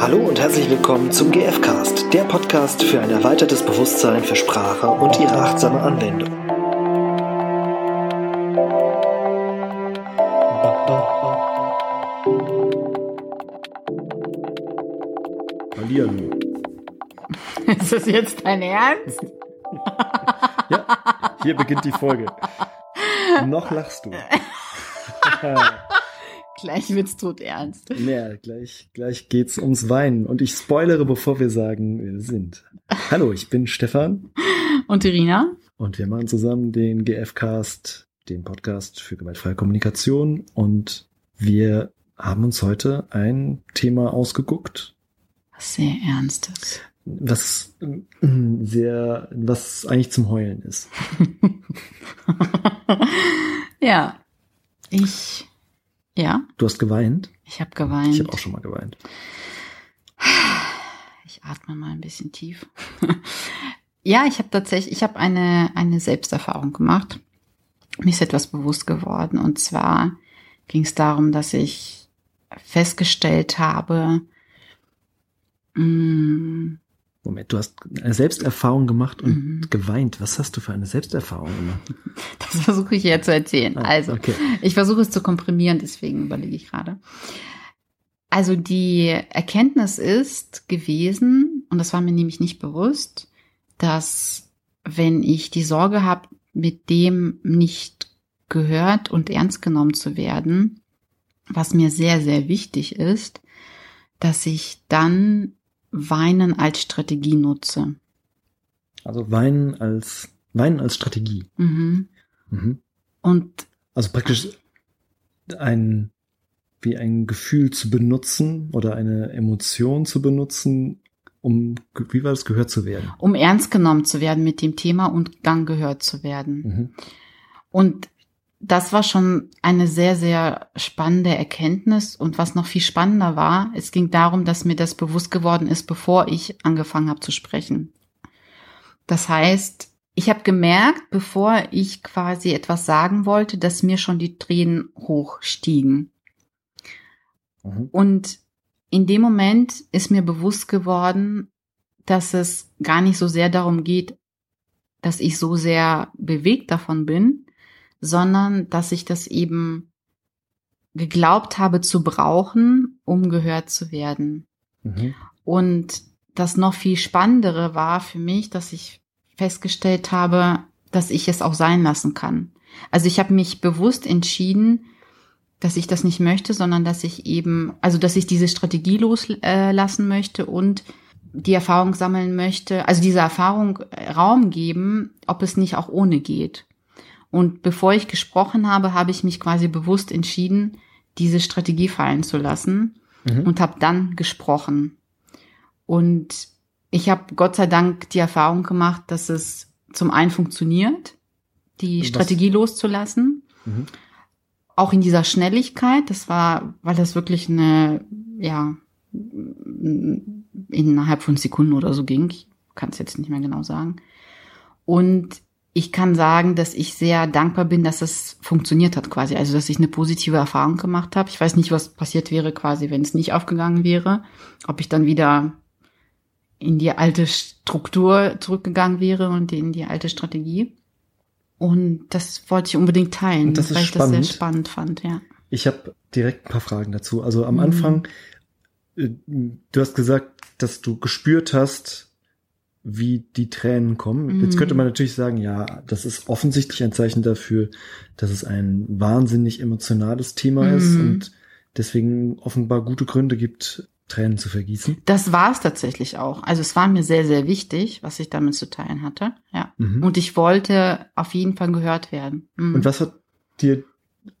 Hallo und herzlich willkommen zum GFcast, der Podcast für ein erweitertes Bewusstsein für Sprache und ihre achtsame Anwendung. Hallihallo. Ist das jetzt dein Ernst? Ja, hier beginnt die Folge. Noch lachst du. Gleich wird's tot ernst. Naja, gleich, gleich geht's ums Weinen. Und ich spoilere, bevor wir sagen, wir sind. Hallo, ich bin Stefan. Und Irina? Und wir machen zusammen den GF-Cast, den Podcast für gewaltfreie Kommunikation. Und wir haben uns heute ein Thema ausgeguckt, Was sehr Ernstes. was äh, sehr, was eigentlich zum Heulen ist. ja. Ich, ja, Du hast geweint. ich habe geweint. Ich habe auch schon mal geweint. Ich atme mal ein bisschen tief. ja, ich habe tatsächlich, ich habe eine, eine Selbsterfahrung gemacht. Mir ist etwas bewusst geworden. Und zwar ging es darum, dass ich festgestellt habe, mh, Moment, du hast eine Selbsterfahrung gemacht und Mhm. geweint. Was hast du für eine Selbsterfahrung gemacht? das versuche ich hier zu erzählen. Ah, Also, okay. Ich versuche es zu komprimieren, deswegen überlege ich gerade. Also die Erkenntnis ist gewesen, und das war mir nämlich nicht bewusst, dass wenn ich die Sorge habe, mit dem nicht gehört und ernst genommen zu werden, was mir sehr, sehr wichtig ist, dass ich dann Weinen als Strategie nutze. Also Weinen als Weinen als Strategie. Mhm. Mhm. Und Also praktisch ein wie ein Gefühl zu benutzen oder eine Emotion zu benutzen, um wie war das gehört zu werden. um ernst genommen zu werden mit dem Thema und dann gehört zu werden. Mhm. Und das war schon eine sehr, sehr spannende Erkenntnis. Und was noch viel spannender war, es ging darum, dass mir das bewusst geworden ist, bevor ich angefangen habe zu sprechen. Das heißt, ich habe gemerkt, bevor ich quasi etwas sagen wollte, dass mir schon die Tränen hochstiegen. Mhm. Und in dem Moment ist mir bewusst geworden, dass es gar nicht so sehr darum geht, dass ich so sehr bewegt davon bin, sondern dass ich das eben geglaubt habe zu brauchen, um gehört zu werden. Mhm. Und das noch viel spannendere war für mich, dass ich festgestellt habe, dass ich es auch sein lassen kann. Also ich habe mich bewusst entschieden, dass ich das nicht möchte, sondern dass ich eben, also dass ich diese Strategie loslassen äh, möchte und die Erfahrung sammeln möchte, also dieser Erfahrung äh, Raum geben, ob es nicht auch ohne geht. Und bevor ich gesprochen habe, habe ich mich quasi bewusst entschieden, diese Strategie fallen zu lassen Mhm. und habe dann gesprochen. Und ich habe Gott sei Dank die Erfahrung gemacht, dass es zum einen funktioniert, die Was- Strategie loszulassen, Mhm. auch in dieser Schnelligkeit. Das war, weil das wirklich eine, ja, innerhalb von Sekunden oder so ging. Ich kann es jetzt nicht mehr genau sagen. Und ich kann sagen, dass ich sehr dankbar bin, dass es funktioniert hat quasi. Also, dass ich eine positive Erfahrung gemacht habe. Ich weiß nicht, was passiert wäre quasi, wenn es nicht aufgegangen wäre. Ob ich dann wieder in die alte Struktur zurückgegangen wäre und in die alte Strategie. Und das wollte ich unbedingt teilen, Und das weil ich das spannend. sehr spannend fand, ja. Ich habe direkt ein paar Fragen dazu. Also am Mhm. Anfang, äh, du hast gesagt, dass du gespürt hast, wie die Tränen kommen. Jetzt Mhm. könnte man natürlich sagen, ja, das ist offensichtlich ein Zeichen dafür, dass es ein wahnsinnig emotionales Thema ist Mhm. und deswegen offenbar gute Gründe gibt, Tränen zu vergießen. Das war es tatsächlich auch. Also es war mir sehr, sehr wichtig, was ich damit zu teilen hatte. Ja. Mhm. Und ich wollte auf jeden Fall gehört werden. Mhm. Und was hat dir,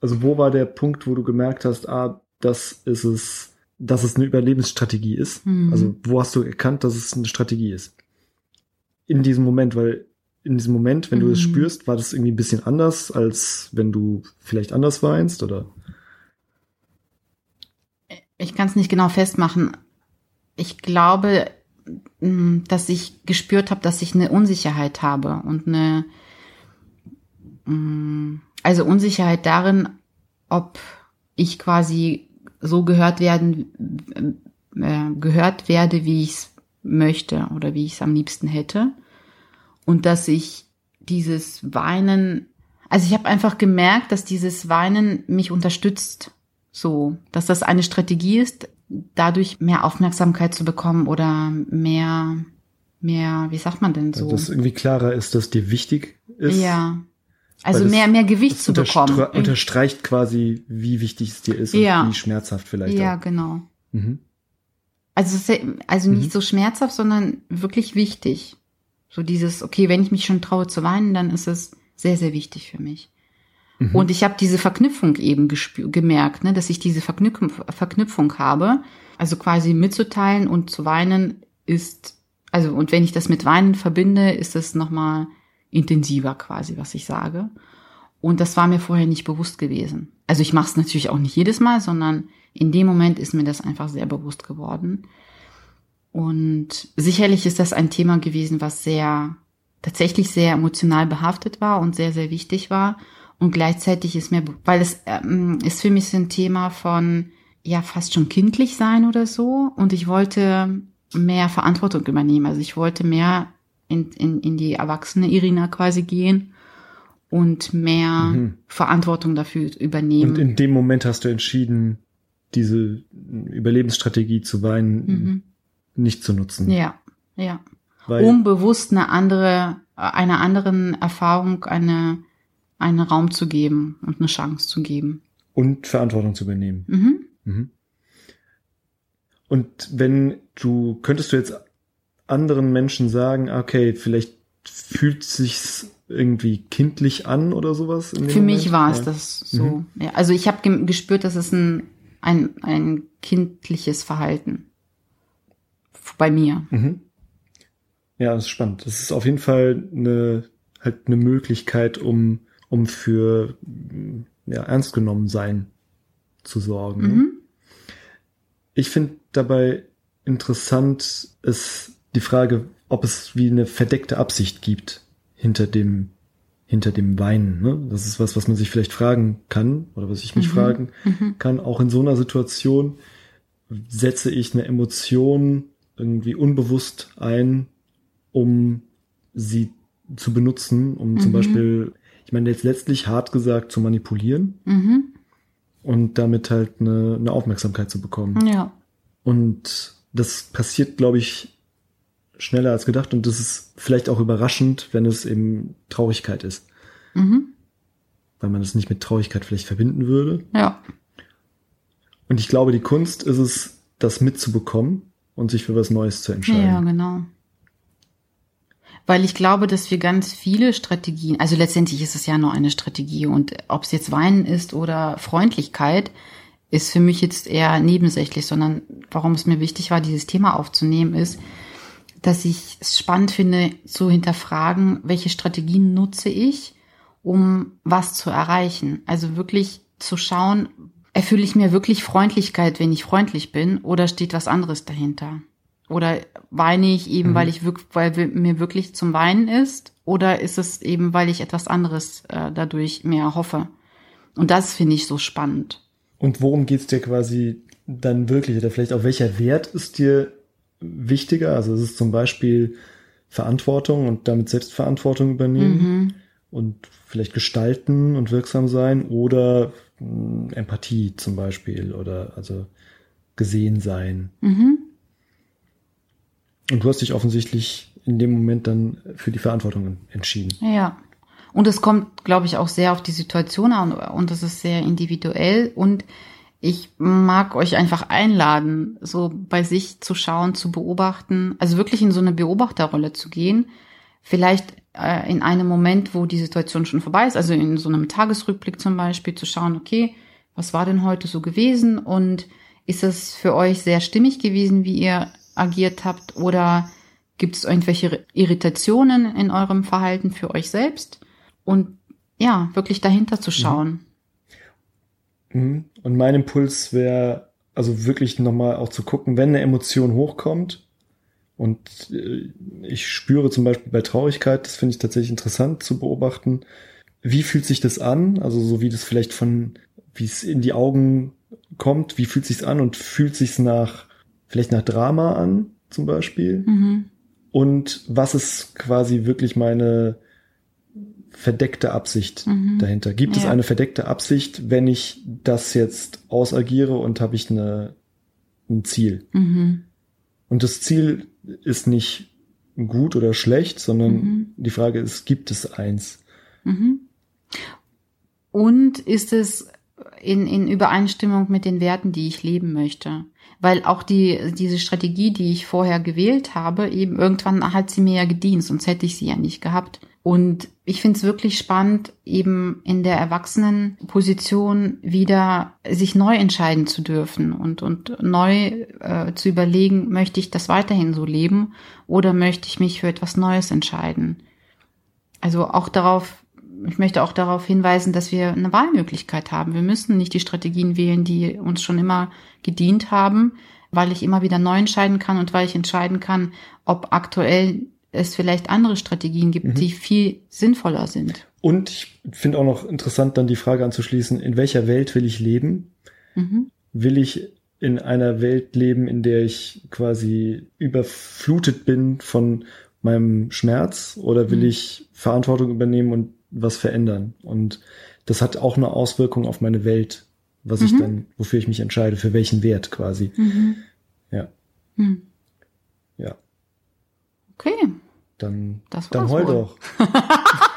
also wo war der Punkt, wo du gemerkt hast, ah, das ist es, dass es eine Überlebensstrategie ist? Mhm. Also wo hast du erkannt, dass es eine Strategie ist? In diesem Moment, weil in diesem Moment, wenn du es Mhm. spürst, war das irgendwie ein bisschen anders, als wenn du vielleicht anders weinst oder? Ich kann es nicht genau festmachen. Ich glaube, mh, dass ich gespürt habe, dass ich eine Unsicherheit habe und eine, mh, also Unsicherheit darin, ob ich quasi so gehört werden äh, gehört werde, wie ich es möchte oder wie ich es am liebsten hätte. Und dass ich dieses Weinen, also ich habe einfach gemerkt, dass dieses Weinen mich unterstützt. So, dass das eine Strategie ist, dadurch mehr Aufmerksamkeit zu bekommen oder mehr, mehr, wie sagt man denn so? Also, dass irgendwie klarer ist, dass dir wichtig ist. Ja. Also mehr, mehr Gewicht zu bekommen. Unterstreicht quasi, wie wichtig es dir ist Ja. und wie schmerzhaft vielleicht Ja, auch. genau. Mhm. Also, also nicht Mhm. so schmerzhaft, sondern wirklich wichtig. So dieses, okay, wenn ich mich schon traue zu weinen, dann ist es sehr, sehr wichtig für mich. Mhm. Und ich habe diese Verknüpfung eben gemerkt, ne, dass ich diese Verknüpfung, Verknüpfung habe. Also quasi mitzuteilen und zu weinen ist, also und wenn ich das mit Weinen verbinde, ist es nochmal intensiver quasi, was ich sage. Und das war mir vorher nicht bewusst gewesen. Also ich mache es natürlich auch nicht jedes Mal, sondern in dem Moment ist mir das einfach sehr bewusst geworden. Und sicherlich ist das ein Thema gewesen, was sehr, tatsächlich sehr emotional behaftet war und sehr, sehr wichtig war. Und gleichzeitig ist mir, weil es ähm, ist für mich so ein Thema von, ja, fast schon kindlich sein oder so. Und ich wollte mehr Verantwortung übernehmen. Also ich wollte mehr in, in, in die erwachsene Irina quasi gehen und mehr Mhm. Verantwortung dafür übernehmen. Und in dem Moment hast du entschieden, diese Überlebensstrategie zu weinen mhm. Nicht zu nutzen. Ja, ja. Weil, um bewusst eine andere, einer anderen Erfahrung eine, einen Raum zu geben und eine Chance zu geben. und Verantwortung zu übernehmen. Mhm. Mhm. Und wenn du, könntest du jetzt anderen Menschen sagen, okay, vielleicht fühlt sich's irgendwie kindlich an oder sowas? Für mich Moment? war es Ja. das so. Ja, also ich habe ge gespürt, dass es ein, ein, ein kindliches Verhalten bei mir. Mhm. Ja, das ist spannend. Das ist auf jeden Fall eine, halt eine Möglichkeit, um, um für ja, ernst genommen sein zu sorgen. ne? Mhm. Ich finde dabei interessant ist die Frage, ob es wie eine verdeckte Absicht gibt hinter dem hinter dem Weinen. Ne? Das ist was, was man sich vielleicht fragen kann oder was ich mich Mhm. fragen Mhm. kann. Auch in so einer Situation setze ich eine Emotion irgendwie unbewusst ein, um sie zu benutzen, um zum Mhm. Beispiel, ich meine jetzt letztlich hart gesagt zu manipulieren Mhm. und damit halt eine, eine Aufmerksamkeit zu bekommen. Ja. Und das passiert, glaube ich, schneller als gedacht und das ist vielleicht auch überraschend, wenn es eben Traurigkeit ist, Mhm. weil man es nicht mit Traurigkeit vielleicht verbinden würde. Ja. Und ich glaube, die Kunst ist es, das mitzubekommen und sich für was Neues zu entscheiden. Ja, genau. Weil ich glaube, dass wir ganz viele Strategien, also letztendlich ist es ja nur eine Strategie und ob es jetzt Weinen ist oder Freundlichkeit, ist für mich jetzt eher nebensächlich, sondern warum es mir wichtig war, dieses Thema aufzunehmen, ist, dass ich es spannend finde, zu hinterfragen, welche Strategien nutze ich, um was zu erreichen. Also wirklich zu schauen, erfülle ich mir wirklich Freundlichkeit, wenn ich freundlich bin, oder steht was anderes dahinter? Oder weine ich eben, Mhm. weil ich wirk weil mir wirklich zum Weinen ist, oder ist es eben, weil ich etwas anderes äh, dadurch mehr hoffe? Und das finde ich so spannend. Und worum geht's dir quasi dann wirklich? Oder vielleicht auch welcher Wert ist dir wichtiger? Also es ist zum Beispiel Verantwortung und damit Selbstverantwortung übernehmen Mhm. Und vielleicht gestalten und wirksam sein oder mh, Empathie zum Beispiel oder also gesehen sein. Mhm. Und du hast dich offensichtlich in dem Moment dann für die Verantwortung entschieden. Ja. Und es kommt, glaube ich, auch sehr auf die Situation an und es ist sehr individuell und ich mag euch einfach einladen, so bei sich zu schauen, zu beobachten, also wirklich in so eine Beobachterrolle zu gehen. Vielleicht äh, in einem Moment, wo die Situation schon vorbei ist, also in so einem Tagesrückblick zum Beispiel, zu schauen, okay, was war denn heute so gewesen und ist es für euch sehr stimmig gewesen, wie ihr agiert habt oder gibt es irgendwelche Irritationen in eurem Verhalten für euch selbst? Und ja, wirklich dahinter zu schauen. Mhm. Und mein Impuls wäre, also wirklich nochmal auch zu gucken, wenn eine Emotion hochkommt und äh, ich spüre zum Beispiel bei Traurigkeit, das finde ich tatsächlich interessant zu beobachten, wie fühlt sich das an? Also so wie das vielleicht von, wie es in die Augen kommt, wie fühlt sich's an und fühlt sich's nach vielleicht nach Drama an, zum Beispiel. Mhm. Und was ist quasi wirklich meine verdeckte Absicht Mhm. dahinter? Gibt es Ja. eine verdeckte Absicht, wenn ich das jetzt ausagiere und habe ich eine, ein Ziel? Mhm. Und das Ziel ist nicht gut oder schlecht, sondern Mhm. die Frage ist, gibt es eins? Mhm. Und ist es in, in Übereinstimmung mit den Werten, die ich leben möchte? Weil auch die, diese Strategie, die ich vorher gewählt habe, eben irgendwann hat sie mir ja gedient, sonst hätte ich sie ja nicht gehabt. Und ich finde es wirklich spannend, eben in der Erwachsenenposition wieder sich neu entscheiden zu dürfen und, und neu äh, zu überlegen, möchte ich das weiterhin so leben oder möchte ich mich für etwas Neues entscheiden? Also auch darauf, ich möchte auch darauf hinweisen, dass wir eine Wahlmöglichkeit haben. Wir müssen nicht die Strategien wählen, die uns schon immer gedient haben, weil ich immer wieder neu entscheiden kann und weil ich entscheiden kann, ob aktuell es vielleicht andere Strategien gibt, Mhm. die viel sinnvoller sind. Und ich finde auch noch interessant, dann die Frage anzuschließen, in welcher Welt will ich leben? Mhm. Will ich in einer Welt leben, in der ich quasi überflutet bin von meinem Schmerz oder will Mhm. ich Verantwortung übernehmen und was verändern? Und das hat auch eine Auswirkung auf meine Welt, was ich Mhm. dann, wofür ich mich entscheide, für welchen Wert quasi. Mhm. Ja. Hm. Ja. Dann, dann heul doch.